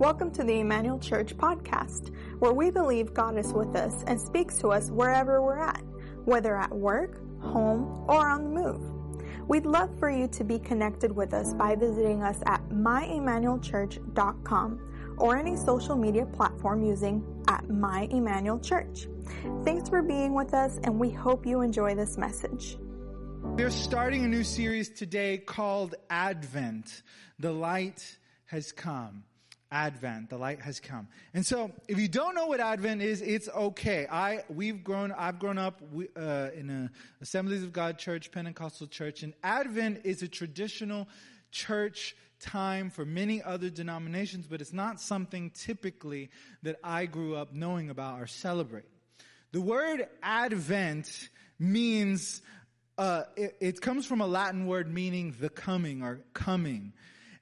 Welcome to the Emmanuel Church podcast, where we believe God is with us and speaks to us wherever we're at, whether at work, home, or on the move. We'd love for you to be connected with us by visiting us at myemmanuelchurch.com or any social media platform using at My Emmanuel Church. Thanks for being with us and we hope you enjoy this message. We're starting a new series today called Advent. The light has come. Advent, the light has come. And so, if you don't know what Advent is, it's okay. I, we've grown, I've grown up uh, in a Assemblies of God church, Pentecostal church, and Advent is a traditional church time for many other denominations, but it's not something typically that I grew up knowing about or celebrate. The word Advent means, uh, it, it comes from a Latin word meaning the coming or coming.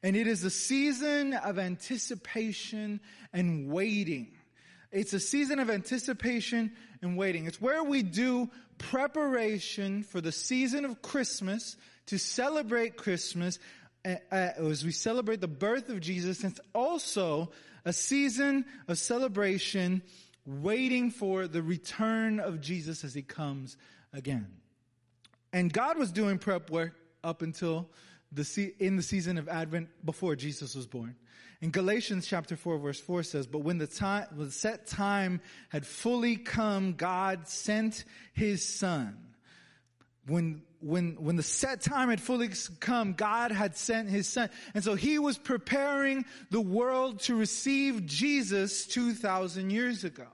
And it is a season of anticipation and waiting. It's a season of anticipation and waiting. It's where we do preparation for the season of Christmas to celebrate Christmas as we celebrate the birth of Jesus. It's also a season of celebration waiting for the return of Jesus as he comes again. And God was doing prep work up until the, in the season of Advent before Jesus was born. In Galatians chapter 4 verse 4 says, But when the time, when the set time had fully come, God sent His Son. When, when, when the set time had fully come, God had sent His Son. And so He was preparing the world to receive Jesus 2,000 years ago.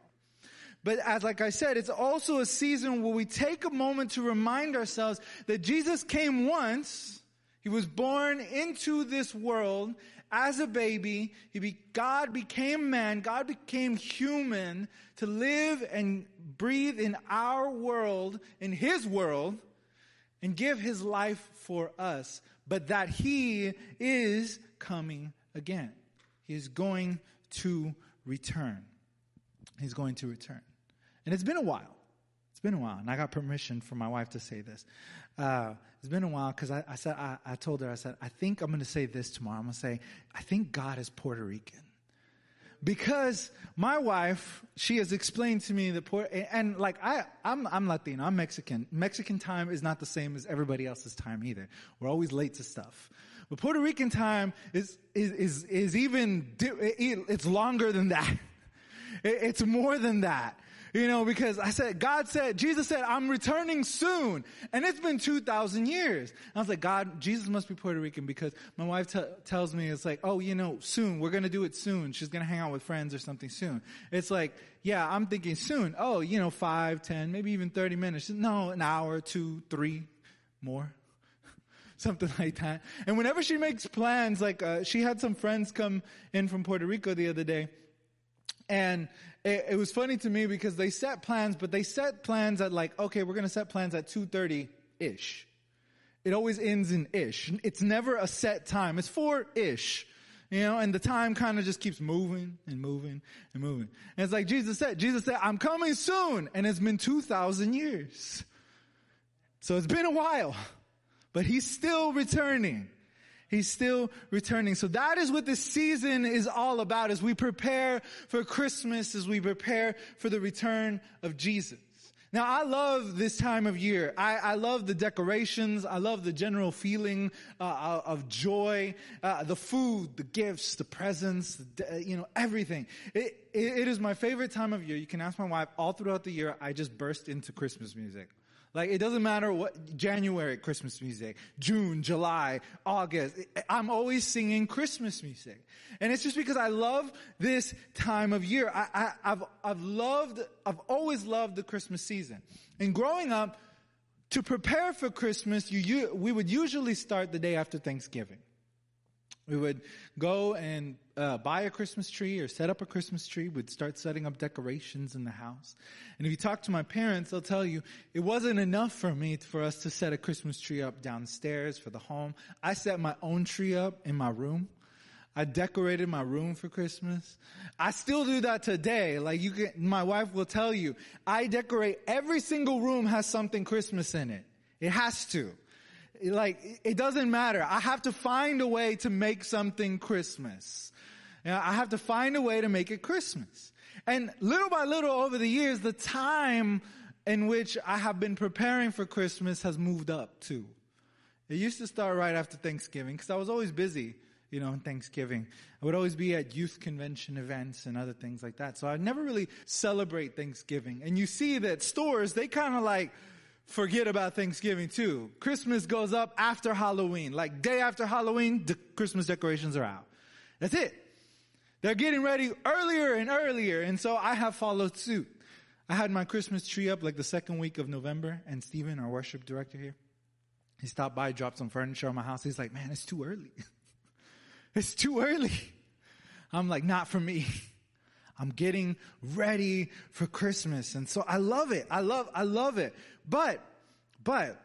But as like I said, it's also a season where we take a moment to remind ourselves that Jesus came once, he was born into this world as a baby. Be, God became man. God became human to live and breathe in our world, in his world, and give his life for us. But that he is coming again. He is going to return. He's going to return. And it's been a while. It's been a while. And I got permission from my wife to say this. Uh, it's been a while because I, I, said I, I, told her I said I think I'm going to say this tomorrow. I'm going to say I think God is Puerto Rican because my wife she has explained to me that Puerto and like I I'm I'm Latino I'm Mexican Mexican time is not the same as everybody else's time either. We're always late to stuff. But Puerto Rican time is is is, is even it's longer than that. It's more than that. You know, because I said, God said, Jesus said, I'm returning soon. And it's been 2,000 years. And I was like, God, Jesus must be Puerto Rican because my wife t- tells me it's like, oh, you know, soon. We're going to do it soon. She's going to hang out with friends or something soon. It's like, yeah, I'm thinking soon. Oh, you know, five, ten, maybe even 30 minutes. No, an hour, two, three, more something like that. And whenever she makes plans, like uh, she had some friends come in from Puerto Rico the other day, and it, it was funny to me because they set plans, but they set plans at like, okay, we're going to set plans at 2.30-ish. It always ends in ish. It's never a set time. It's four-ish. You know, and the time kind of just keeps moving and moving and moving. And it's like Jesus said, Jesus said, I'm coming soon. And it's been 2,000 years. So it's been a while, but he's still returning. He's still returning. So that is what this season is all about as we prepare for Christmas, as we prepare for the return of Jesus. Now I love this time of year. I, I love the decorations. I love the general feeling uh, uh of joy, uh, the food, the gifts, the presents, the, you know, everything. It, it is my favorite time of year. You can ask my wife. All throughout the year, I just burst into Christmas music. Like it doesn't matter what January Christmas music, June, July, August. I'm always singing Christmas music, and it's just because I love this time of year. I, have I've loved I've always loved the Christmas season. And growing up, to prepare for Christmas, you, you we would usually start the day after Thanksgiving. We would go and uh, buy a Christmas tree or set up a Christmas tree. We'd start setting up decorations in the house. And if you talk to my parents, they'll tell you it wasn't enough for me for us to set a Christmas tree up downstairs for the home. I set my own tree up in my room. I decorated my room for Christmas. I still do that today. Like you can, my wife will tell you, I decorate every single room has something Christmas in it. It has to like, it doesn't matter. I have to find a way to make something Christmas. You know, I have to find a way to make it Christmas. And little by little over the years, the time in which I have been preparing for Christmas has moved up too. It used to start right after Thanksgiving because I was always busy, you know, on Thanksgiving. I would always be at youth convention events and other things like that. So I'd never really celebrate Thanksgiving. And you see that stores, they kind of like forget about Thanksgiving too. Christmas goes up after Halloween. Like day after Halloween, the Christmas decorations are out. That's it. They're getting ready earlier and earlier. And so I have followed suit. I had my Christmas tree up like the second week of November and Stephen, our worship director here, he stopped by, dropped some furniture on my house. He's like, man, it's too early. it's too early. I'm like, not for me. I'm getting ready for Christmas. And so I love it. I love, I love it. But, but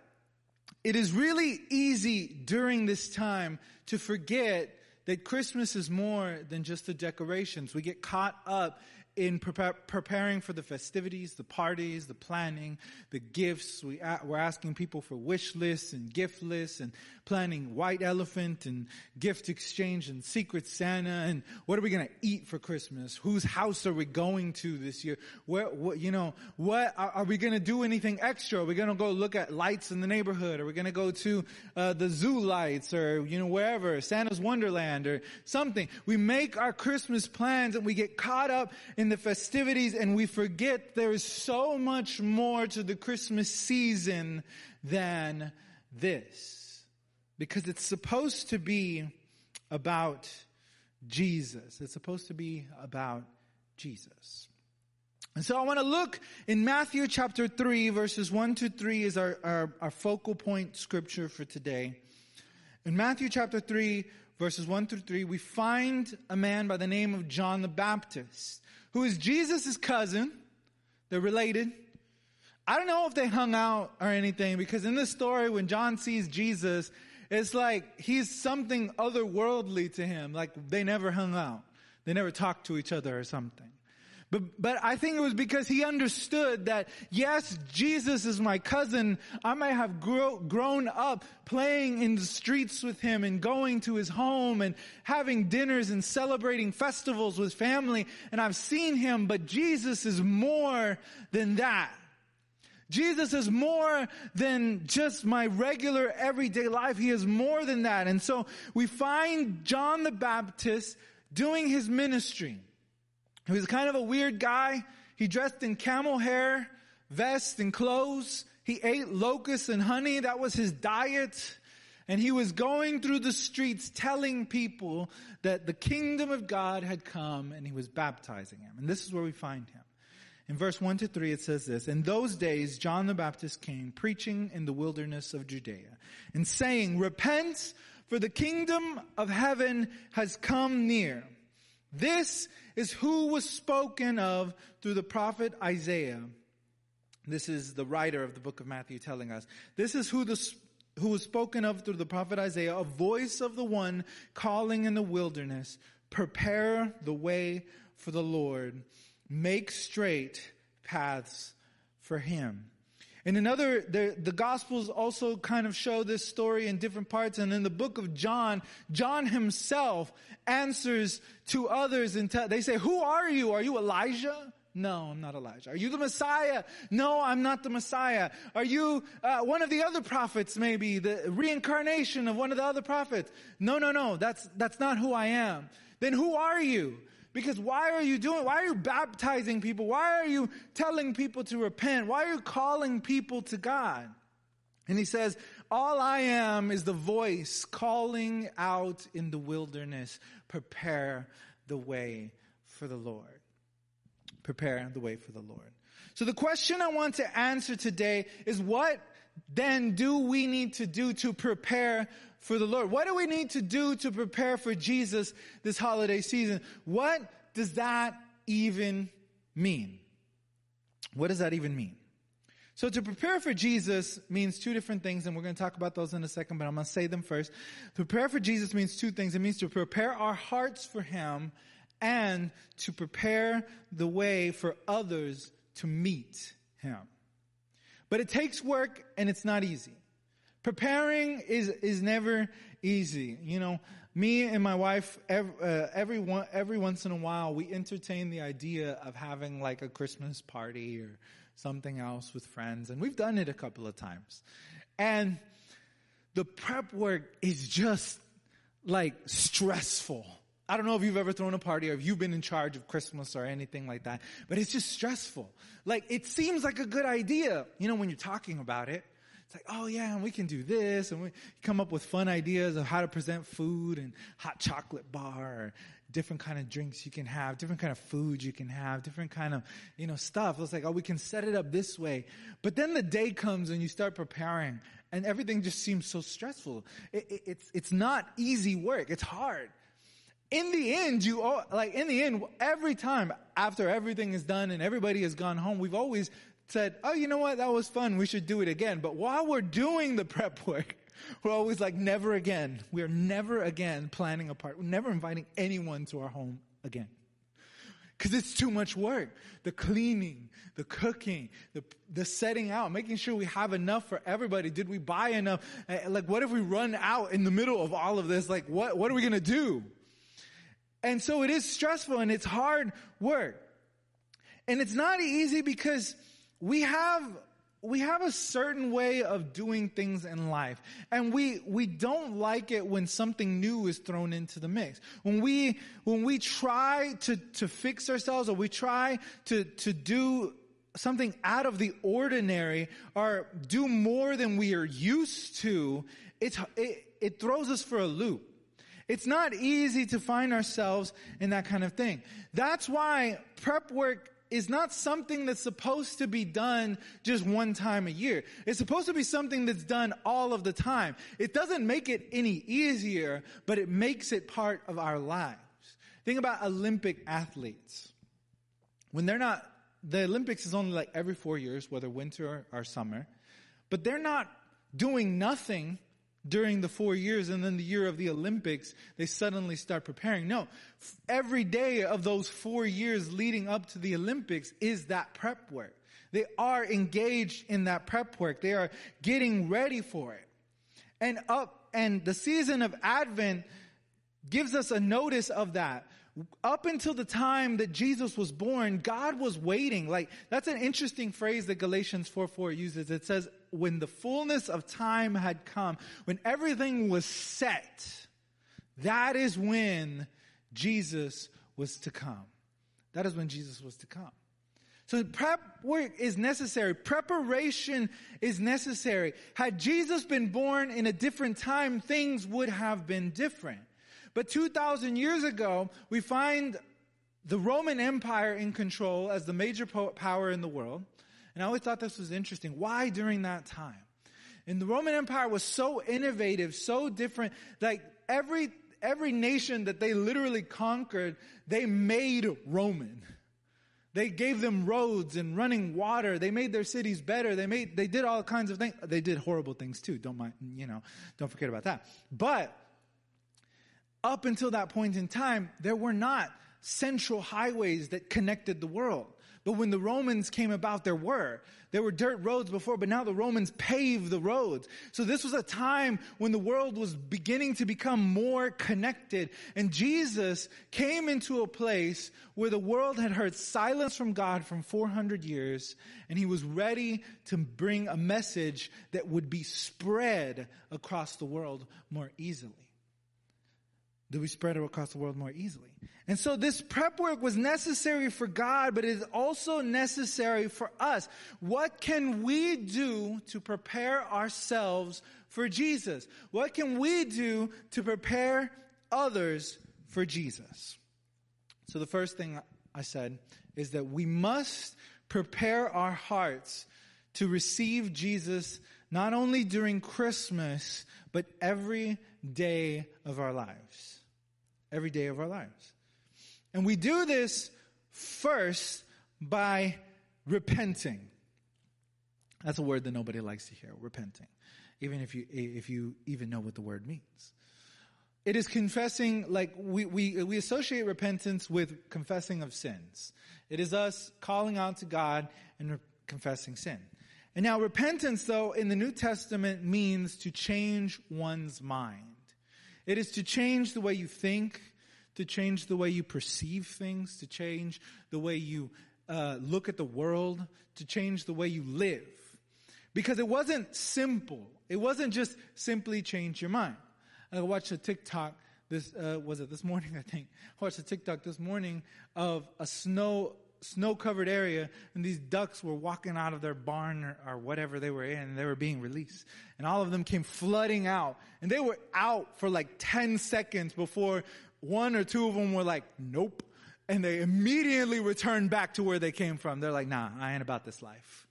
it is really easy during this time to forget that Christmas is more than just the decorations. We get caught up in preparing for the festivities, the parties, the planning, the gifts. We, we're asking people for wish lists and gift lists and planning white elephant and gift exchange and secret Santa and what are we going to eat for Christmas? Whose house are we going to this year? Where, what, you know, what, are, are we going to do anything extra? Are we going to go look at lights in the neighborhood? Are we going to go to uh, the zoo lights or, you know, wherever, Santa's Wonderland or something? We make our Christmas plans and we get caught up in the festivities and we forget there is so much more to the Christmas season than this. Because it's supposed to be about Jesus. It's supposed to be about Jesus. And so I want to look in Matthew chapter 3 verses 1 to 3 is our, our, our focal point scripture for today. In Matthew chapter 3 verses 1 through 3, we find a man by the name of John the Baptist who is Jesus' cousin. They're related. I don't know if they hung out or anything because in this story, when John sees Jesus, it's like he's something otherworldly to him. Like they never hung out. They never talked to each other or something. But, but I think it was because he understood that, yes, Jesus is my cousin. I might have grow, grown up playing in the streets with him and going to his home and having dinners and celebrating festivals with family. And I've seen him, but Jesus is more than that. Jesus is more than just my regular everyday life. He is more than that. And so we find John the Baptist doing his ministry. He was kind of a weird guy. He dressed in camel hair, vest and clothes. He ate locusts and honey. That was his diet. And he was going through the streets telling people that the kingdom of God had come and he was baptizing them. And this is where we find him. In verse 1 to 3 it says this, In those days John the Baptist came preaching in the wilderness of Judea and saying, Repent for the kingdom of heaven has come near. This is who was spoken of through the prophet Isaiah. This is the writer of the book of Matthew telling us. This is who the who was spoken of through the prophet Isaiah, a voice of the one calling in the wilderness, prepare the way for the Lord, make straight paths for him. In another, the, the Gospels also kind of show this story in different parts. And in the book of John, John himself answers to others and te- they say, who are you? Are you Elijah? No, I'm not Elijah. Are you the Messiah? No, I'm not the Messiah. Are you uh, one of the other prophets maybe, the reincarnation of one of the other prophets? No, no, no, that's, that's not who I am. Then who are you? Because why are you doing, why are you baptizing people? Why are you telling people to repent? Why are you calling people to God? And he says, all I am is the voice calling out in the wilderness, prepare the way for the Lord. Prepare the way for the Lord. So the question I want to answer today is what then do we need to do to prepare for the Lord? What do we need to do to prepare for Jesus this holiday season? What does that even mean? What does that even mean? So to prepare for Jesus means two different things, and we're going to talk about those in a second, but I'm going to say them first. To prepare for Jesus means two things. It means to prepare our hearts for Him and to prepare the way for others to meet Him. But it takes work and it's not easy. Preparing is, is never easy. You know, me and my wife, every, uh, every, one, every once in a while, we entertain the idea of having like a Christmas party or something else with friends. And we've done it a couple of times. And the prep work is just like stressful. I don't know if you've ever thrown a party or if you've been in charge of Christmas or anything like that, but it's just stressful. Like it seems like a good idea, you know, when you're talking about it. It's like, oh yeah, and we can do this, and we come up with fun ideas of how to present food and hot chocolate bar, or different kind of drinks you can have, different kind of food you can have, different kind of, you know, stuff. It's like, oh, we can set it up this way. But then the day comes and you start preparing, and everything just seems so stressful. It, it, it's it's not easy work. It's hard. In the end, you like in the end, every time after everything is done and everybody has gone home, we've always said, oh, you know what? That was fun. We should do it again. But while we're doing the prep work, we're always like, never again. We are never again planning a party. We're never inviting anyone to our home again. Cause it's too much work. The cleaning, the cooking, the, the setting out, making sure we have enough for everybody. Did we buy enough? Eh, like, what if we run out in the middle of all of this? Like, what, what are we gonna do? And so it is stressful and it's hard work. And it's not easy because we have we have a certain way of doing things in life. And we we don't like it when something new is thrown into the mix. When we when we try to to fix ourselves or we try to to do something out of the ordinary or do more than we are used to it's it, it throws us for a loop it's not easy to find ourselves in that kind of thing that's why prep work is not something that's supposed to be done just one time a year. It's supposed to be something that's done all of the time. It doesn't make it any easier, but it makes it part of our lives. Think about Olympic athletes. When they're not, the Olympics is only like every four years, whether winter or, summer, but they're not doing nothing during the four years and then the year of the Olympics, they suddenly start preparing. No, every day of those four years leading up to the Olympics is that prep work. They are engaged in that prep work. They are getting ready for it. And up, and the season of Advent gives us a notice of that up until the time that Jesus was born, God was waiting. Like, that's an interesting phrase that Galatians 4 4 uses. It says, when the fullness of time had come, when everything was set, that is when Jesus was to come. That is when Jesus was to come. So prep work is necessary. Preparation is necessary. Had Jesus been born in a different time, things would have been different. But 2,000 years ago, we find the Roman Empire in control as the major power in the world. And I always thought this was interesting. Why during that time? And the Roman Empire was so innovative, so different. Like every, every nation that they literally conquered, they made Roman. They gave them roads and running water. They made their cities better. They made, they did all kinds of things. They did horrible things too. Don't mind, you know, don't forget about that. But up until that point in time, there were not central highways that connected the world. But when the Romans came about, there were. There were dirt roads before, but now the Romans paved the roads. So this was a time when the world was beginning to become more connected. And Jesus came into a place where the world had heard silence from God from 400 years, and he was ready to bring a message that would be spread across the world more easily that we spread it across the world more easily. And so this prep work was necessary for God, but it is also necessary for us. What can we do to prepare ourselves for Jesus? What can we do to prepare others for Jesus? So the first thing I said is that we must prepare our hearts to receive Jesus not only during Christmas, but every day of our lives every day of our lives. And we do this first by repenting. That's a word that nobody likes to hear, repenting. Even if you, if you even know what the word means. It is confessing, like we, we, we associate repentance with confessing of sins. It is us calling out to God and re- confessing sin. And now repentance though in the New Testament means to change one's mind. It is to change the way you think, to change the way you perceive things, to change the way you uh, look at the world, to change the way you live. Because it wasn't simple. It wasn't just simply change your mind. I watched a TikTok this, uh, was it this morning, I think? I watched a TikTok this morning of a snow, snow covered area and these ducks were walking out of their barn or, or, whatever they were in and they were being released. And all of them came flooding out and they were out for like 10 seconds before one or two of them were like, nope. And they immediately returned back to where they came from. They're like, nah, I ain't about this life.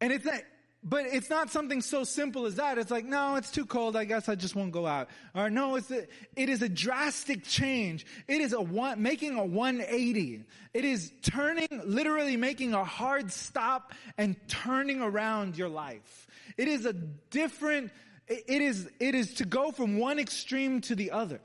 And it's that, but it's not something so simple as that. It's like, no, it's too cold. I guess I just won't go out. Or no, it's a, it is a drastic change. It is a one, making a 180. It is turning, literally making a hard stop and turning around your life. It is a different, it is, it is to go from one extreme to the other.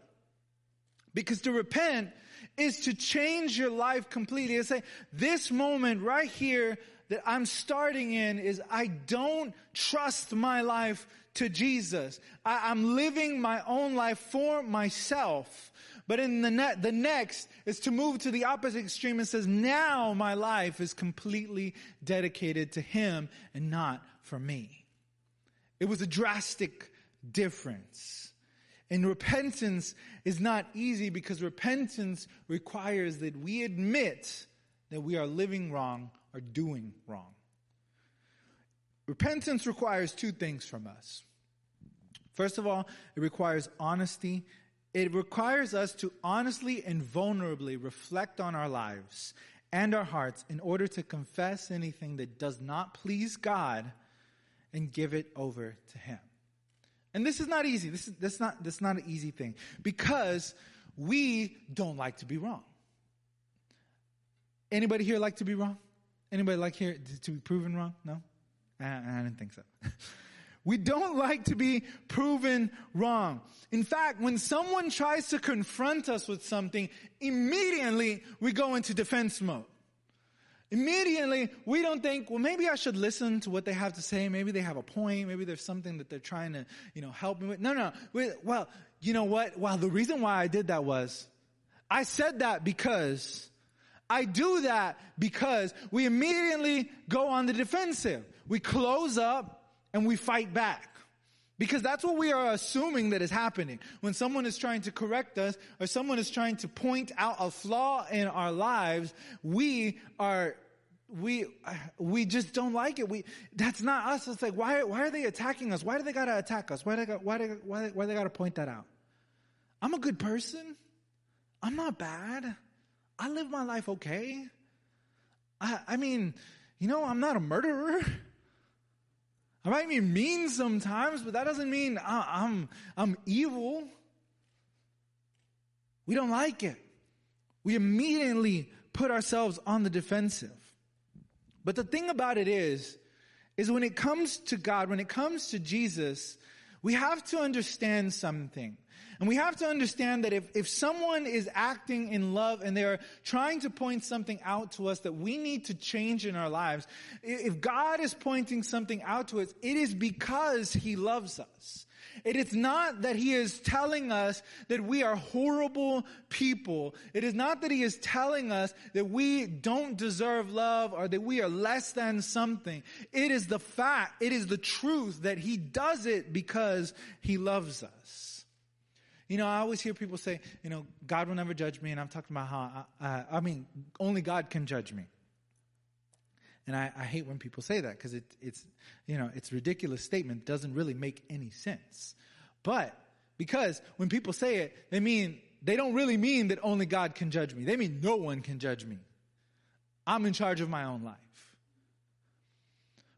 Because to repent is to change your life completely. It's say, this moment right here, that I'm starting in is I don't trust my life to Jesus. I, am living my own life for myself. But in the, ne- the next is to move to the opposite extreme and says, now my life is completely dedicated to Him and not for me. It was a drastic difference. And repentance is not easy because repentance requires that we admit that we are living wrong are doing wrong. Repentance requires two things from us. First of all, it requires honesty. It requires us to honestly and vulnerably reflect on our lives and our hearts in order to confess anything that does not please God and give it over to Him. And this is not easy. This is, this not, this is not an easy thing because we don't like to be wrong. Anybody here like to be wrong? Anybody like here to be proven wrong? No? I, I didn't think so. we don't like to be proven wrong. In fact, when someone tries to confront us with something, immediately we go into defense mode. Immediately, we don't think, well, maybe I should listen to what they have to say. Maybe they have a point. Maybe there's something that they're trying to, you know, help me with. No, no. Well, you know what? Well, the reason why I did that was I said that because I do that because we immediately go on the defensive. We close up and we fight back. Because that's what we are assuming that is happening. When someone is trying to correct us or someone is trying to point out a flaw in our lives, we are, we, we just don't like it. We, that's not us. It's like, why, why are they attacking us? Why do they gotta attack us? Why do they, why, do, why, why they gotta point that out? I'm a good person. I'm not bad. I live my life okay. I, I mean, you know, I'm not a murderer. I might be mean sometimes, but that doesn't mean I'm, I'm evil. We don't like it. We immediately put ourselves on the defensive. But the thing about it is, is when it comes to God, when it comes to Jesus, we have to understand something. And we have to understand that if, if someone is acting in love and they are trying to point something out to us that we need to change in our lives, if God is pointing something out to us, it is because He loves us. It is not that he is telling us that we are horrible people. It is not that he is telling us that we don't deserve love or that we are less than something. It is the fact, it is the truth that he does it because he loves us. You know, I always hear people say, you know, God will never judge me, and I'm talking about how, I, uh, I mean, only God can judge me. And I, I hate when people say that because it, it's, you know, it's ridiculous statement, doesn't really make any sense. But because when people say it, they mean, they don't really mean that only God can judge me. They mean no one can judge me. I'm in charge of my own life.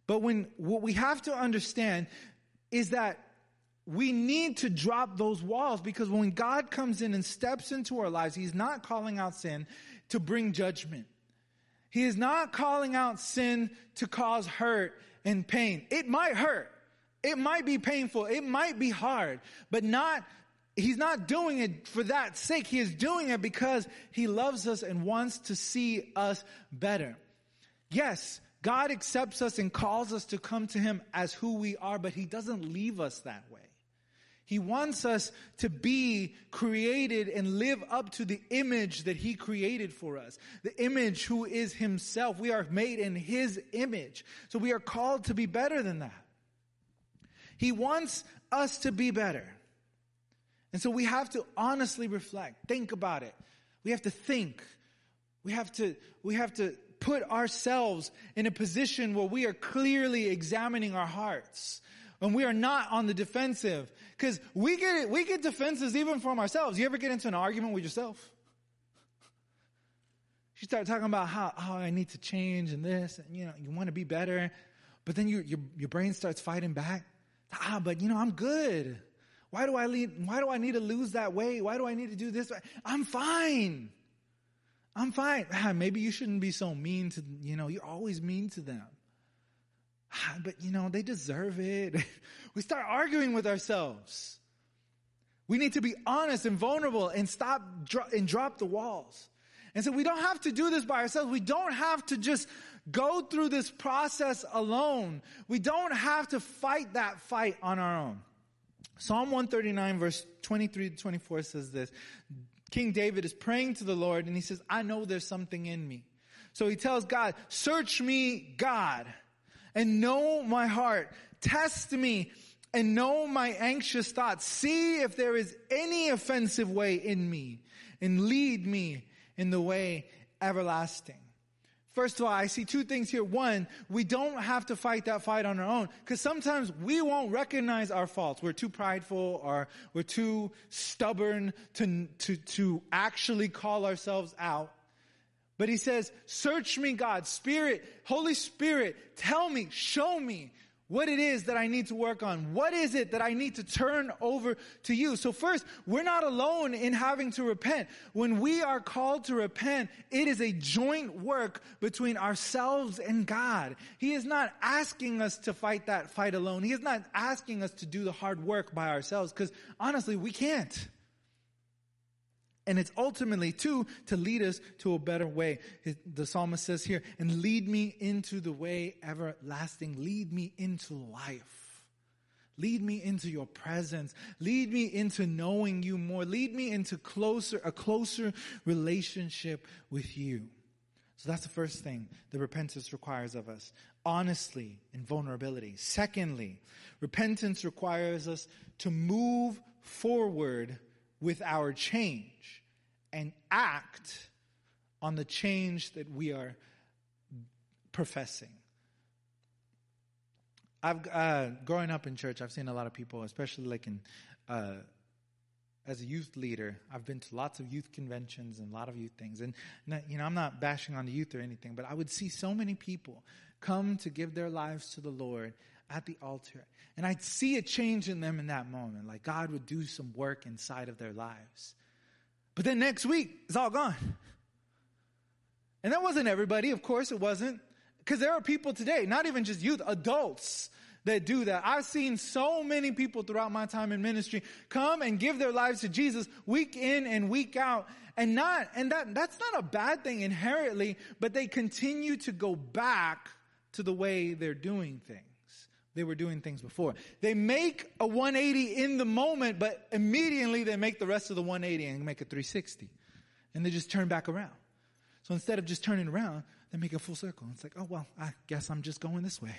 But when, what we have to understand is that we need to drop those walls because when God comes in and steps into our lives, He's not calling out sin to bring judgment. He is not calling out sin to cause hurt and pain. It might hurt. It might be painful. It might be hard, but not, He's not doing it for that sake. He is doing it because He loves us and wants to see us better. Yes, God accepts us and calls us to come to Him as who we are, but He doesn't leave us that way. He wants us to be created and live up to the image that He created for us. The image who is Himself. We are made in His image. So we are called to be better than that. He wants us to be better. And so we have to honestly reflect, think about it. We have to think. We have to, we have to put ourselves in a position where we are clearly examining our hearts and we are not on the defensive. Cause we get, we get defenses even from ourselves. You ever get into an argument with yourself? You start talking about how, how I need to change and this, and you know, you want to be better. But then you, your, your brain starts fighting back. Ah, but you know, I'm good. Why do I lead, why do I need to lose that weight? Why do I need to do this? I'm fine. I'm fine. Ah, maybe you shouldn't be so mean to, you know, you're always mean to them. Ah, but you know, they deserve it. we start arguing with ourselves. We need to be honest and vulnerable and stop and drop the walls. And so we don't have to do this by ourselves. We don't have to just go through this process alone. We don't have to fight that fight on our own. Psalm 139 verse 23 to 24 says this. King David is praying to the Lord and he says, I know there's something in me. So he tells God, search me, God and know my heart. Test me and know my anxious thoughts. See if there is any offensive way in me and lead me in the way everlasting. First of all, I see two things here. One, we don't have to fight that fight on our own because sometimes we won't recognize our faults. We're too prideful or we're too stubborn to, to, to actually call ourselves out. But he says, search me, God, Spirit, Holy Spirit, tell me, show me what it is that I need to work on. What is it that I need to turn over to you? So first, we're not alone in having to repent. When we are called to repent, it is a joint work between ourselves and God. He is not asking us to fight that fight alone. He is not asking us to do the hard work by ourselves because honestly, we can't. And it's ultimately too to lead us to a better way. The psalmist says here, and lead me into the way everlasting. Lead me into life. Lead me into your presence. Lead me into knowing you more. Lead me into closer, a closer relationship with you. So that's the first thing that repentance requires of us. Honestly and vulnerability. Secondly, repentance requires us to move forward with our change and act on the change that we are professing. I've uh, growing up in church, I've seen a lot of people, especially like in uh, as a youth leader. I've been to lots of youth conventions and a lot of youth things, and you know I'm not bashing on the youth or anything, but I would see so many people come to give their lives to the Lord at the altar, and I'd see a change in them in that moment. Like God would do some work inside of their lives. But then next week, it's all gone. And that wasn't everybody, of course it wasn't. Because there are people today, not even just youth, adults that do that. I've seen so many people throughout my time in ministry come and give their lives to Jesus week in and week out. And not, and that, that's not a bad thing inherently, but they continue to go back to the way they're doing things they were doing things before. They make a 180 in the moment, but immediately they make the rest of the 180 and make a 360. And they just turn back around. So instead of just turning around, they make a full circle. It's like, oh, well, I guess I'm just going this way.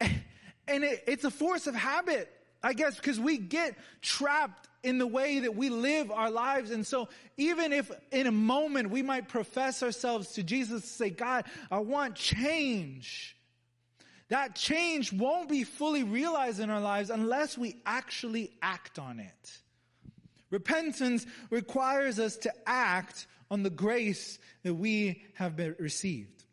And it, it's a force of habit, I guess, because we get trapped in the way that we live our lives. And so even if in a moment we might profess ourselves to Jesus to say, God, I want change that change won't be fully realized in our lives unless we actually act on it. Repentance requires us to act on the grace that we have been received.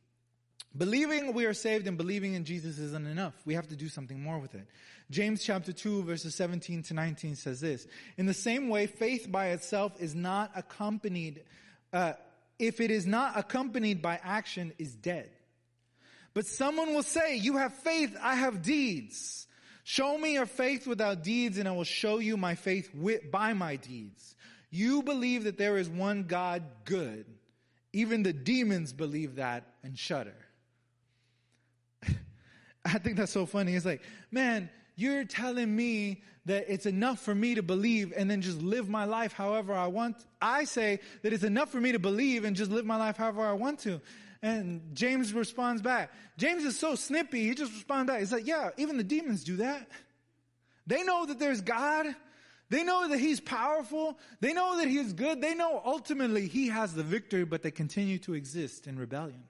Believing we are saved and believing in Jesus isn't enough. We have to do something more with it. James chapter 2 verses 17 to 19 says this. In the same way, faith by itself is not accompanied, uh, if it is not accompanied by action, is dead. But someone will say, you have faith, I have deeds. Show me your faith without deeds and I will show you my faith with, by my deeds. You believe that there is one God good. Even the demons believe that and shudder. I think that's so funny. It's like, man, you're telling me that it's enough for me to believe and then just live my life however I want. I say that it's enough for me to believe and just live my life however I want to. And James responds back. James is so snippy, he just responds back. He's like, yeah, even the demons do that. They know that there's God. They know that He's powerful. They know that He's good. They know ultimately He has the victory, but they continue to exist in rebellion.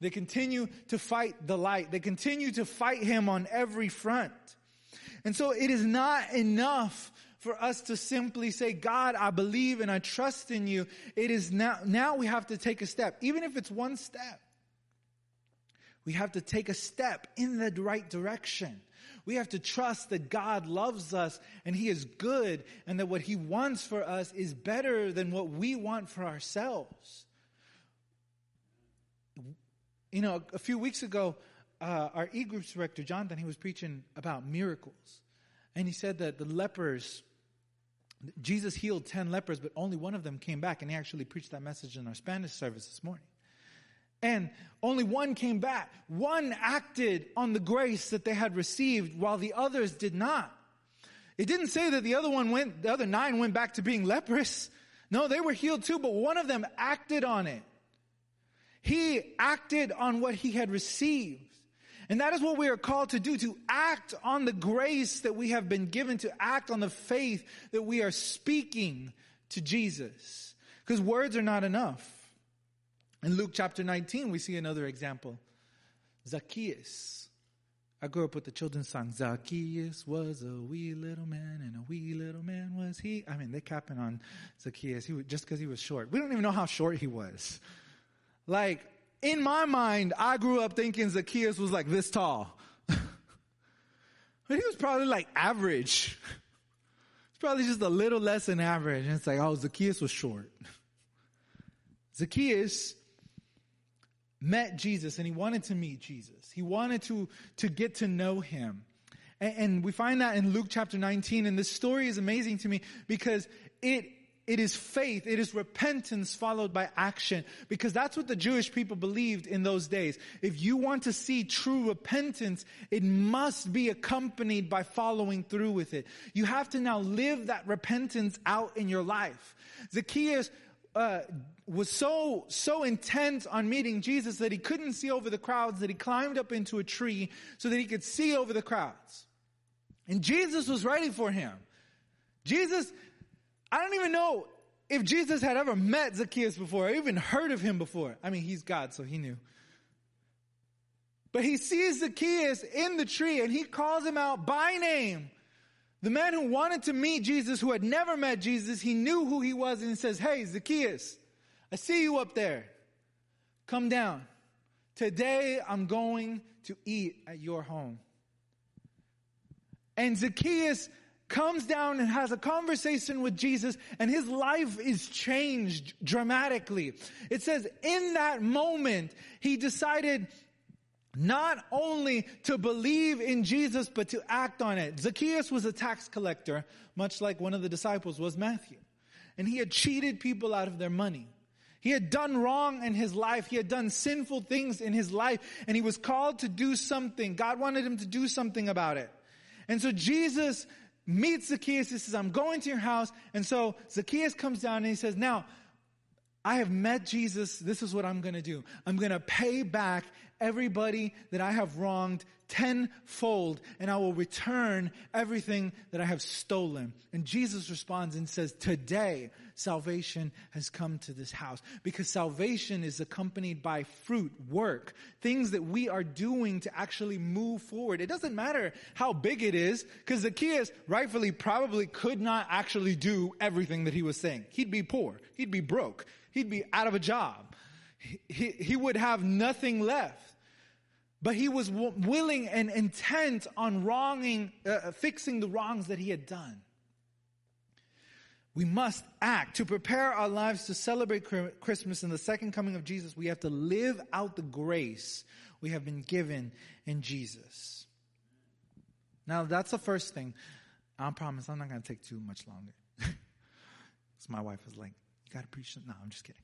They continue to fight the light. They continue to fight Him on every front. And so it is not enough for us to simply say, God, I believe and I trust in you. It is now, now we have to take a step, even if it's one step. We have to take a step in the right direction. We have to trust that God loves us and He is good and that what He wants for us is better than what we want for ourselves. You know, a few weeks ago, uh, our e-groups director, Jonathan, he was preaching about miracles. And he said that the lepers, Jesus healed 10 lepers, but only one of them came back. And he actually preached that message in our Spanish service this morning. And only one came back. One acted on the grace that they had received while the others did not. It didn't say that the other one went, the other nine went back to being leprous. No, they were healed too, but one of them acted on it. He acted on what he had received. And that is what we are called to do, to act on the grace that we have been given, to act on the faith that we are speaking to Jesus. Because words are not enough. In Luke chapter 19, we see another example. Zacchaeus. I grew up with the children's song, Zacchaeus was a wee little man, and a wee little man was he. I mean, they're capping on Zacchaeus he was, just because he was short. We don't even know how short he was. Like, in my mind, I grew up thinking Zacchaeus was like this tall. but he was probably like average. It's probably just a little less than average. And it's like, oh, Zacchaeus was short. Zacchaeus met Jesus and he wanted to meet Jesus. He wanted to, to get to know him. And, and we find that in Luke chapter 19. And this story is amazing to me because it, it is faith. It is repentance followed by action because that's what the Jewish people believed in those days. If you want to see true repentance, it must be accompanied by following through with it. You have to now live that repentance out in your life. Zacchaeus uh, was so so intent on meeting Jesus that he couldn't see over the crowds that he climbed up into a tree so that he could see over the crowds. And Jesus was ready for him. Jesus, I don't even know if Jesus had ever met Zacchaeus before, or even heard of him before. I mean, he's God, so he knew. But he sees Zacchaeus in the tree and he calls him out by name. The man who wanted to meet Jesus, who had never met Jesus, he knew who he was and he says, Hey, Zacchaeus, I see you up there. Come down. Today I'm going to eat at your home. And Zacchaeus comes down and has a conversation with Jesus and his life is changed dramatically. It says in that moment, he decided not only to believe in Jesus, but to act on it. Zacchaeus was a tax collector, much like one of the disciples was Matthew. And he had cheated people out of their money. He had done wrong in his life. He had done sinful things in his life and he was called to do something. God wanted him to do something about it. And so Jesus meets Zacchaeus. He says, I'm going to your house. And so Zacchaeus comes down and he says, now, I have met Jesus. This is what I'm going to do. I'm going to pay back everybody that I have wronged tenfold and I will return everything that I have stolen. And Jesus responds and says, today salvation has come to this house because salvation is accompanied by fruit, work, things that we are doing to actually move forward. It doesn't matter how big it is because Zacchaeus rightfully probably could not actually do everything that he was saying. He'd be poor. He'd be broke. He'd be out of a job. He, he would have nothing left. But he was w- willing and intent on wronging, uh, uh, fixing the wrongs that he had done. We must act to prepare our lives to celebrate Christmas and the second coming of Jesus. We have to live out the grace we have been given in Jesus. Now, that's the first thing. I promise I'm not going to take too much longer. Because my wife was like, You got to preach. No, I'm just kidding.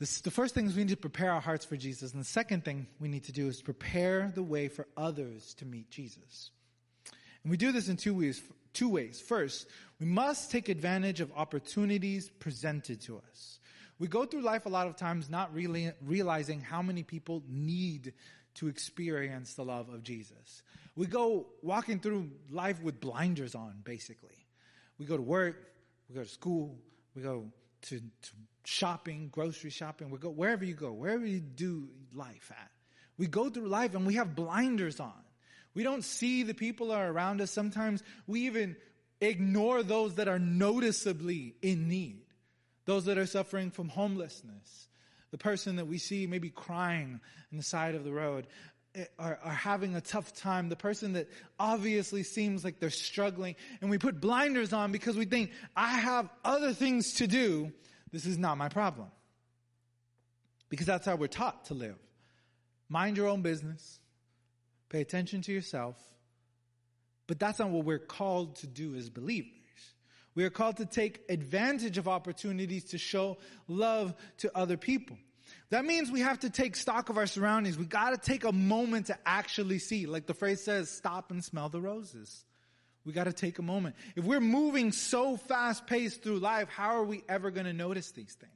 This, the first thing is we need to prepare our hearts for Jesus. And the second thing we need to do is prepare the way for others to meet Jesus. And we do this in two ways. Two ways. First, we must take advantage of opportunities presented to us. We go through life a lot of times not really realizing how many people need to experience the love of Jesus. We go walking through life with blinders on, basically. We go to work, we go to school, we go to, to shopping, grocery shopping, we go wherever you go, wherever you do life at. We go through life and we have blinders on. We don't see the people are around us. Sometimes we even ignore those that are noticeably in need. Those that are suffering from homelessness. The person that we see maybe crying on the side of the road. Eh, are having a tough time, the person that obviously seems like they're struggling, and we put blinders on because we think, I have other things to do. This is not my problem. Because that's how we're taught to live. Mind your own business. Pay attention to yourself. But that's not what we're called to do as believers. We are called to take advantage of opportunities to show love to other people. That means we have to take stock of our surroundings. We gotta take a moment to actually see. Like the phrase says, stop and smell the roses. We gotta take a moment. If we're moving so fast paced through life, how are we ever gonna notice these things?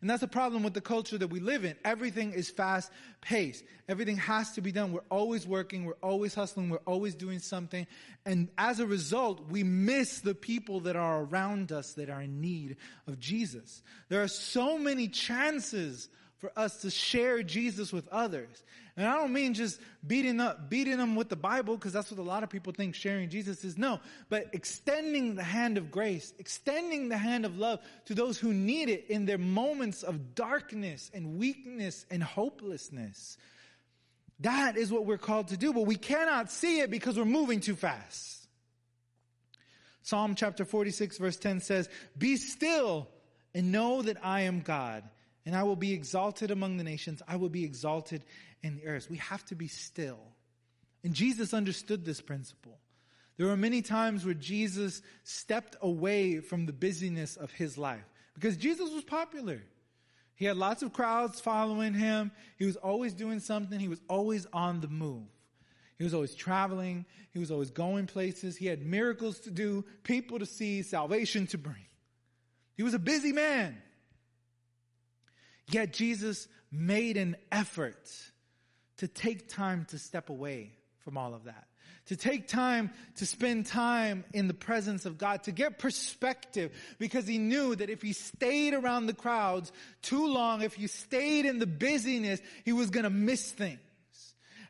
And that's the problem with the culture that we live in. Everything is fast paced. Everything has to be done. We're always working. We're always hustling. We're always doing something. And as a result, we miss the people that are around us that are in need of Jesus. There are so many chances for us to share Jesus with others. And I don't mean just beating up, beating them with the Bible, because that's what a lot of people think sharing Jesus is. No, but extending the hand of grace, extending the hand of love to those who need it in their moments of darkness and weakness and hopelessness. That is what we're called to do, but we cannot see it because we're moving too fast. Psalm chapter 46 verse 10 says, Be still and know that I am God and I will be exalted among the nations. I will be exalted in the earth. We have to be still. And Jesus understood this principle. There were many times where Jesus stepped away from the busyness of his life because Jesus was popular. He had lots of crowds following him. He was always doing something. He was always on the move. He was always traveling. He was always going places. He had miracles to do, people to see, salvation to bring. He was a busy man. Yet Jesus made an effort to take time to step away from all of that. To take time to spend time in the presence of God, to get perspective, because he knew that if he stayed around the crowds too long, if he stayed in the busyness, he was gonna miss things.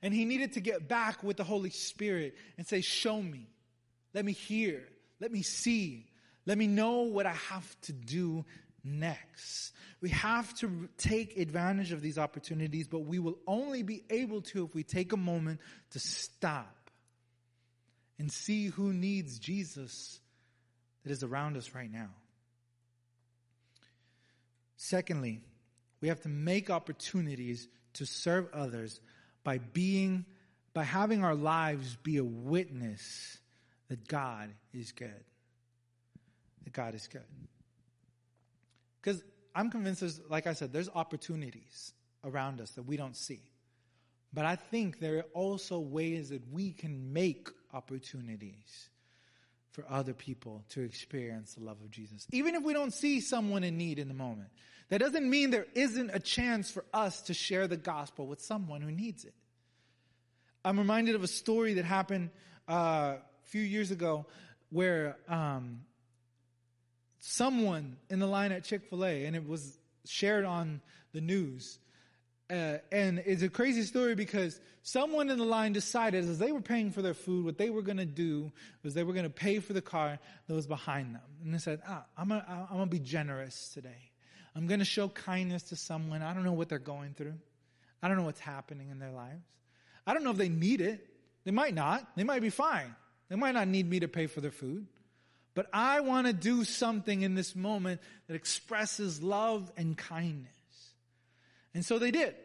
And he needed to get back with the Holy Spirit and say, show me. Let me hear. Let me see. Let me know what I have to do next. We have to take advantage of these opportunities, but we will only be able to if we take a moment to stop and see who needs Jesus that is around us right now. Secondly, we have to make opportunities to serve others by being, by having our lives be a witness that God is good. That God is good. Because I'm convinced there's, like I said, there's opportunities around us that we don't see. But I think there are also ways that we can make opportunities for other people to experience the love of Jesus. Even if we don't see someone in need in the moment, that doesn't mean there isn't a chance for us to share the gospel with someone who needs it. I'm reminded of a story that happened uh, a few years ago where um, someone in the line at Chick fil A, and it was shared on the news. Uh, and it's a crazy story because someone in the line decided as they were paying for their food, what they were going to do was they were going to pay for the car that was behind them. And they said, ah, I'm going I'm to be generous today. I'm going to show kindness to someone. I don't know what they're going through. I don't know what's happening in their lives. I don't know if they need it. They might not. They might be fine. They might not need me to pay for their food. But I want to do something in this moment that expresses love and kindness. And so they did.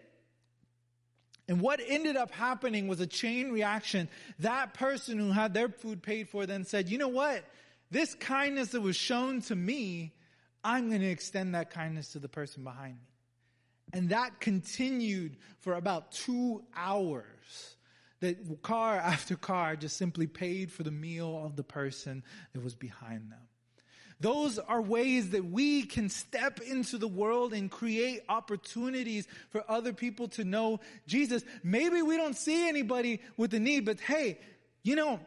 And what ended up happening was a chain reaction. That person who had their food paid for then said, you know what? This kindness that was shown to me, I'm going to extend that kindness to the person behind me. And that continued for about two hours that car after car just simply paid for the meal of the person that was behind them. Those are ways that we can step into the world and create opportunities for other people to know Jesus. Maybe we don't see anybody with a need, but hey, you know,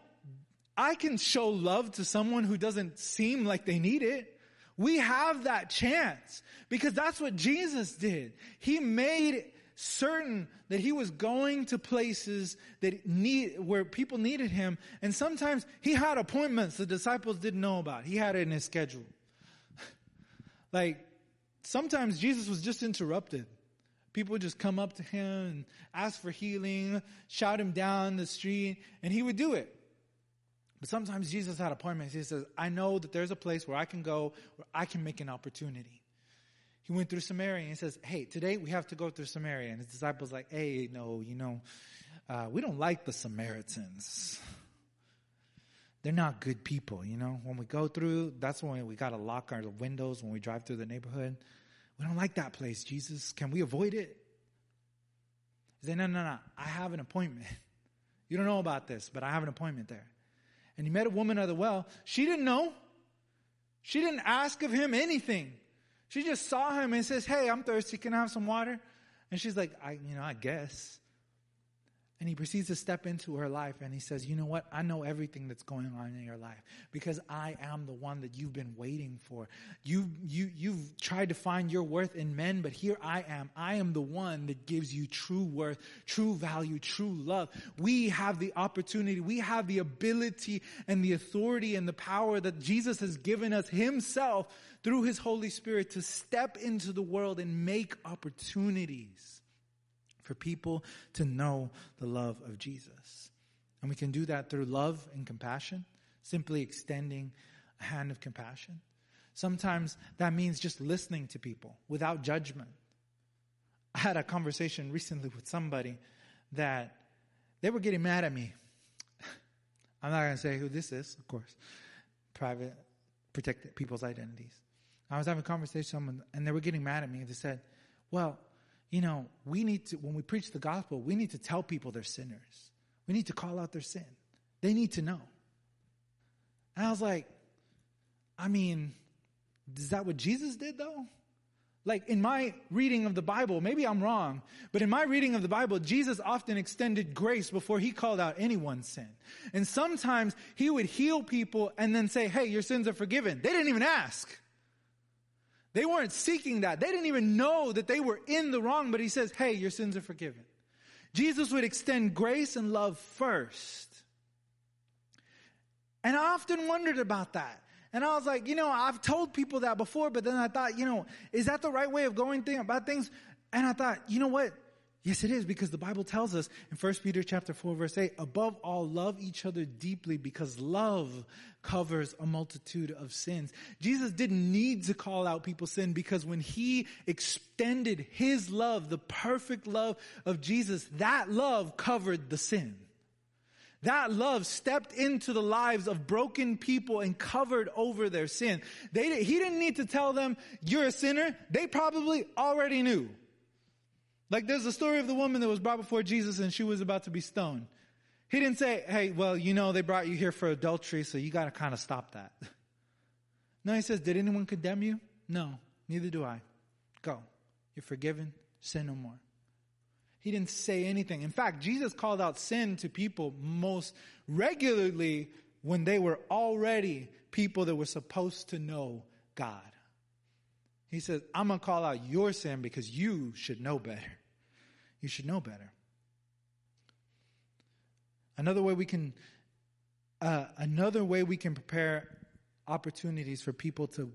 I can show love to someone who doesn't seem like they need it. We have that chance because that's what Jesus did. He made certain that he was going to places that need, where people needed him. And sometimes he had appointments the disciples didn't know about. He had it in his schedule. like, sometimes Jesus was just interrupted. People would just come up to him and ask for healing, shout him down the street, and he would do it. But sometimes Jesus had appointments. He says, I know that there's a place where I can go, where I can make an opportunity. He went through Samaria and he says, Hey, today we have to go through Samaria. And his disciples like, Hey, no, you know, uh, we don't like the Samaritans. They're not good people, you know. When we go through, that's when we got to lock our windows when we drive through the neighborhood. We don't like that place, Jesus. Can we avoid it? He said, No, no, no. I have an appointment. You don't know about this, but I have an appointment there. And he met a woman at the well. She didn't know. She didn't ask of him anything. She just saw him and says, Hey, I'm thirsty. Can I have some water? And she's like, I, you know, I guess. And he proceeds to step into her life and he says, You know what? I know everything that's going on in your life because I am the one that you've been waiting for. You, you, you've tried to find your worth in men, but here I am. I am the one that gives you true worth, true value, true love. We have the opportunity, we have the ability and the authority and the power that Jesus has given us himself through his Holy Spirit to step into the world and make opportunities for people to know the love of Jesus. And we can do that through love and compassion, simply extending a hand of compassion. Sometimes that means just listening to people without judgment. I had a conversation recently with somebody that they were getting mad at me. I'm not going to say who this is, of course. Private, protect people's identities. I was having a conversation with someone and they were getting mad at me. They said, well, you know, we need to, when we preach the gospel, we need to tell people they're sinners. We need to call out their sin. They need to know. And I was like, I mean, is that what Jesus did though? Like in my reading of the Bible, maybe I'm wrong, but in my reading of the Bible, Jesus often extended grace before he called out anyone's sin. And sometimes he would heal people and then say, hey, your sins are forgiven. They didn't even ask. They weren't seeking that. They didn't even know that they were in the wrong, but he says, hey, your sins are forgiven. Jesus would extend grace and love first. And I often wondered about that. And I was like, you know, I've told people that before, but then I thought, you know, is that the right way of going thing about things? And I thought, you know what? Yes, it is because the Bible tells us in 1 Peter chapter 4 verse 8, above all, love each other deeply because love covers a multitude of sins. Jesus didn't need to call out people's sin because when he extended his love, the perfect love of Jesus, that love covered the sin. That love stepped into the lives of broken people and covered over their sin. They, he didn't need to tell them, you're a sinner. They probably already knew. Like there's a story of the woman that was brought before Jesus and she was about to be stoned. He didn't say, hey, well, you know, they brought you here for adultery, so you gotta kind of stop that. No, he says, did anyone condemn you? No, neither do I. Go. You're forgiven. Sin no more. He didn't say anything. In fact, Jesus called out sin to people most regularly when they were already people that were supposed to know God. He says, I'm going to call out your sin because you should know better. You should know better. Another way we can, uh, another way we can prepare opportunities for people to,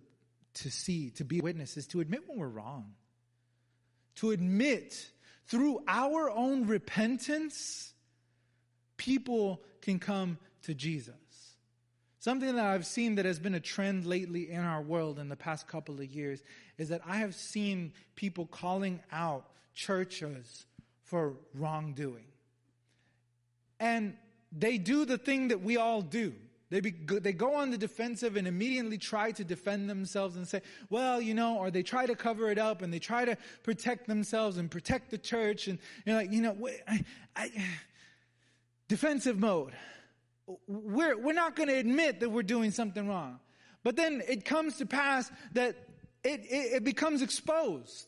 to see, to be witnesses, to admit when we're wrong. To admit through our own repentance, people can come to Jesus. Something that I've seen that has been a trend lately in our world in the past couple of years is that I have seen people calling out churches for wrongdoing. And they do the thing that we all do. They, be, they go on the defensive and immediately try to defend themselves and say, well, you know, or they try to cover it up and they try to protect themselves and protect the church. And you're like, you know, I, I, defensive mode. We're, we're not going to admit that we're doing something wrong. But then it comes to pass that it, it, it becomes exposed.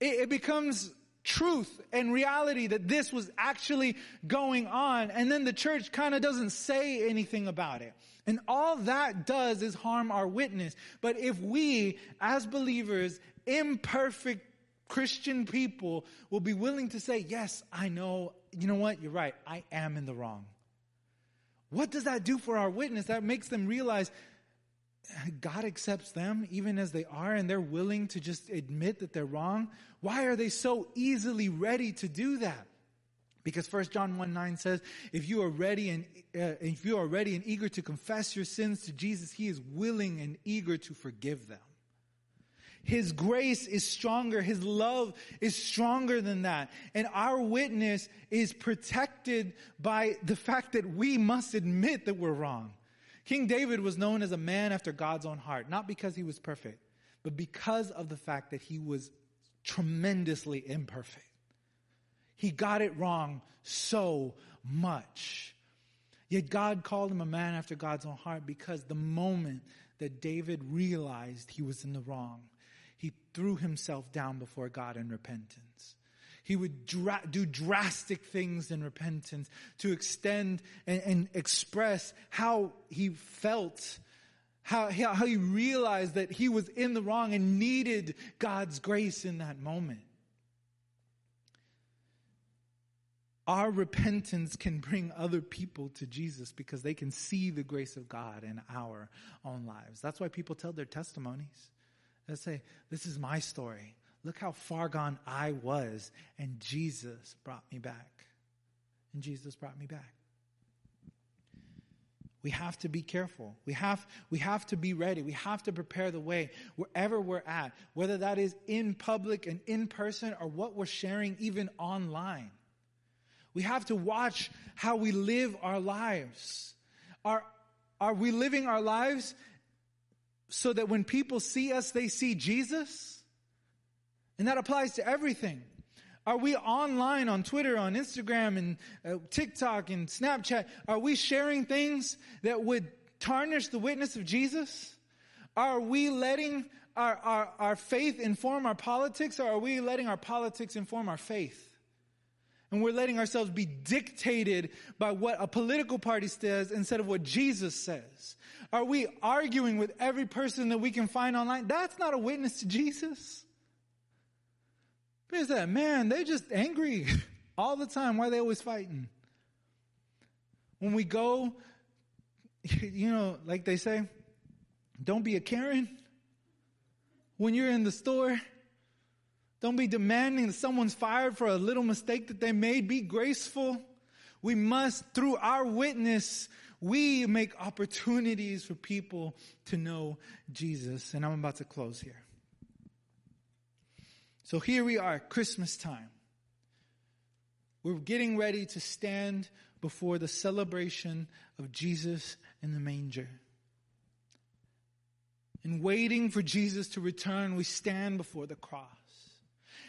It, it becomes truth and reality that this was actually going on. And then the church kind of doesn't say anything about it. And all that does is harm our witness. But if we, as believers, imperfect Christian people, will be willing to say, yes, I know, you know what, you're right, I am in the wrong. What does that do for our witness? That makes them realize God accepts them even as they are and they're willing to just admit that they're wrong. Why are they so easily ready to do that? Because 1 John 1 9 says, if you are ready and, uh, if you are ready and eager to confess your sins to Jesus, He is willing and eager to forgive them. His grace is stronger. His love is stronger than that. And our witness is protected by the fact that we must admit that we're wrong. King David was known as a man after God's own heart, not because he was perfect, but because of the fact that he was tremendously imperfect. He got it wrong so much. Yet God called him a man after God's own heart because the moment that David realized he was in the wrong, threw himself down before God in repentance. He would dra- do drastic things in repentance to extend and, and express how he felt how, how he realized that he was in the wrong and needed God's grace in that moment. Our repentance can bring other people to Jesus because they can see the grace of God in our own lives. That's why people tell their testimonies. They say, This is my story. Look how far gone I was, and Jesus brought me back. And Jesus brought me back. We have to be careful. We have, we have to be ready. We have to prepare the way wherever we're at, whether that is in public and in person or what we're sharing even online. We have to watch how we live our lives. Are, are we living our lives so that when people see us, they see Jesus? And that applies to everything. Are we online on Twitter, on Instagram, and uh, TikTok, and Snapchat? Are we sharing things that would tarnish the witness of Jesus? Are we letting our, our, our faith inform our politics, or are we letting our politics inform our faith? And we're letting ourselves be dictated by what a political party says instead of what Jesus says. Are we arguing with every person that we can find online? That's not a witness to Jesus. Is that man, they're just angry all the time. Why are they always fighting? When we go, you know, like they say, don't be a Karen. When you're in the store, don't be demanding that someone's fired for a little mistake that they made. Be graceful. We must, through our witness, we make opportunities for people to know Jesus. And I'm about to close here. So here we are, Christmas time. We're getting ready to stand before the celebration of Jesus in the manger. And waiting for Jesus to return, we stand before the cross.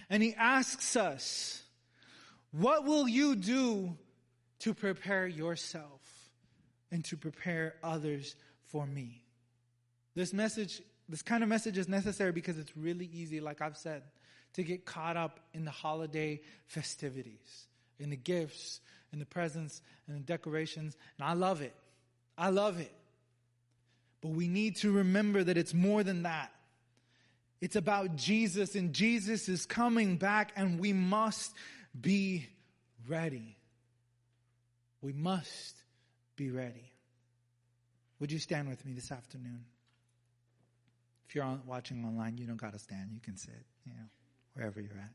And he asks us, What will you do to prepare yourself and to prepare others for me? This message, this kind of message is necessary because it's really easy, like I've said, to get caught up in the holiday festivities, in the gifts, in the presents, and the decorations. And I love it. I love it. But we need to remember that it's more than that. It's about Jesus, and Jesus is coming back, and we must be ready. We must be ready. Would you stand with me this afternoon? If you're watching online, you don't got to stand. You can sit. You know wherever you're at.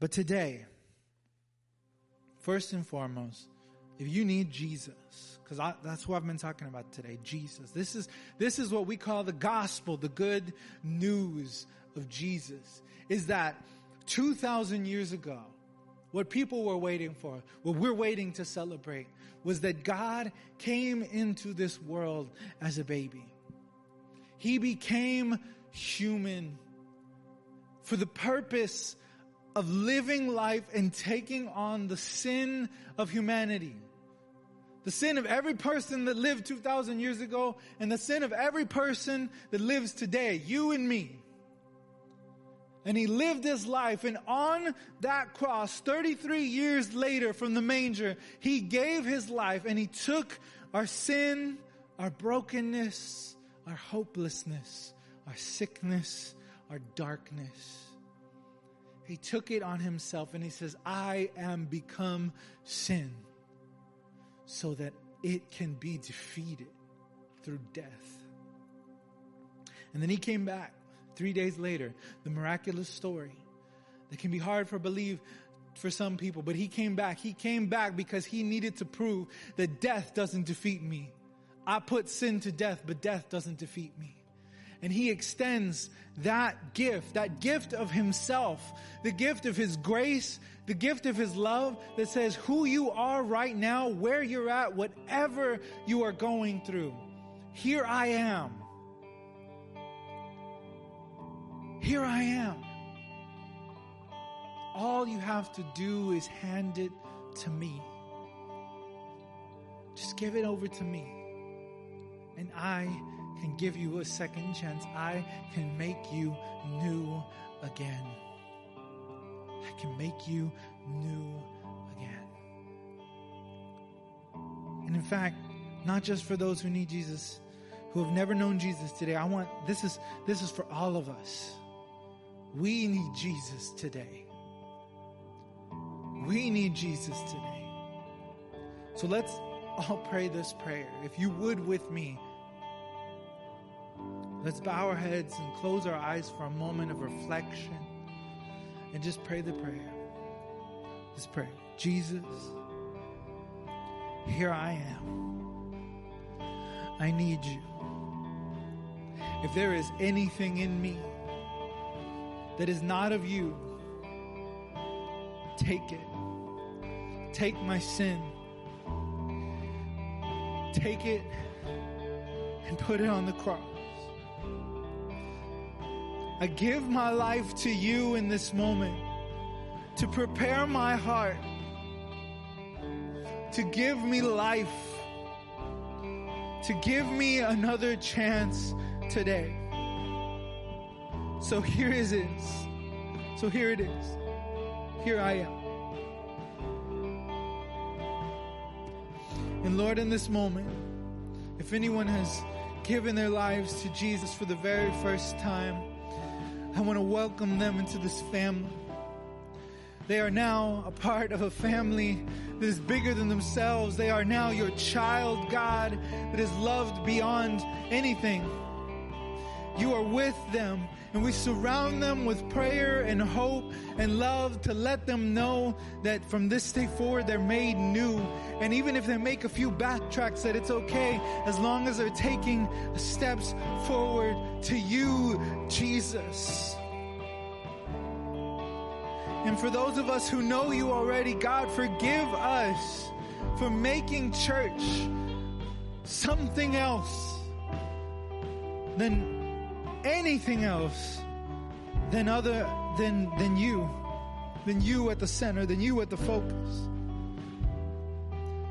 But today, first and foremost, if you need Jesus, because that's what I've been talking about today, Jesus. This is, this is what we call the gospel, the good news of Jesus, is that 2,000 years ago, what people were waiting for, what we're waiting to celebrate, was that God came into this world as a baby. He became human for the purpose of living life and taking on the sin of humanity. The sin of every person that lived 2,000 years ago and the sin of every person that lives today, you and me. And he lived his life and on that cross, 33 years later from the manger, he gave his life and he took our sin, our brokenness, our hopelessness, our sickness, our darkness. He took it on himself and he says, I am become sin so that it can be defeated through death. And then he came back three days later, the miraculous story that can be hard for believe for some people, but he came back. He came back because he needed to prove that death doesn't defeat me. I put sin to death, but death doesn't defeat me. And he extends that gift, that gift of himself, the gift of his grace, the gift of his love that says who you are right now, where you're at, whatever you are going through. Here I am. Here I am. All you have to do is hand it to me. Just give it over to me. And I can give you a second chance. I can make you new again. I can make you new again. And in fact, not just for those who need Jesus, who have never known Jesus today. I want this is this is for all of us. We need Jesus today. We need Jesus today. So let's all pray this prayer. If you would with me, let's bow our heads and close our eyes for a moment of reflection and just pray the prayer. Just pray. Jesus, here I am. I need you. If there is anything in me that is not of you, take it. Take my sin. Take it and put it on the cross. I give my life to you in this moment to prepare my heart, to give me life, to give me another chance today. So here it is. So here it is. Here I am. And Lord, in this moment, if anyone has given their lives to Jesus for the very first time, I want to welcome them into this family. They are now a part of a family that is bigger than themselves. They are now your child, God, that is loved beyond anything. Are with them and we surround them with prayer and hope and love to let them know that from this day forward they're made new. And even if they make a few backtracks, that it's okay as long as they're taking steps forward to you, Jesus. And for those of us who know you already, God, forgive us for making church something else than anything else than other than than you than you at the center than you at the focus.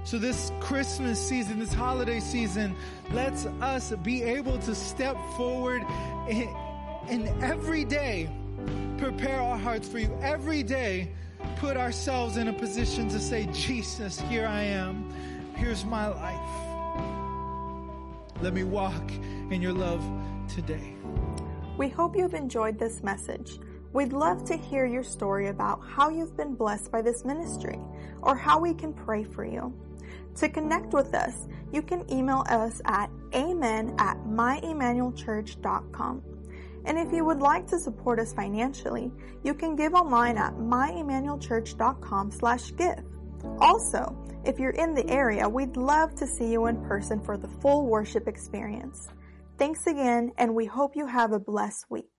So this christmas season this holiday season lets us be able to step forward and, and every day prepare our hearts for you. Every day put ourselves in a position to say jesus here i am. Here's my life. Let me walk in your love today we hope you've enjoyed this message. We'd love to hear your story about how you've been blessed by this ministry or how we can pray for you. To connect with us, you can email us at amen at myemmanuelchurch.com. And if you would like to support us financially, you can give online at myemmanuelchurch.com slash give. Also, if you're in the area, we'd love to see you in person for the full worship experience. Thanks again, and we hope you have a blessed week.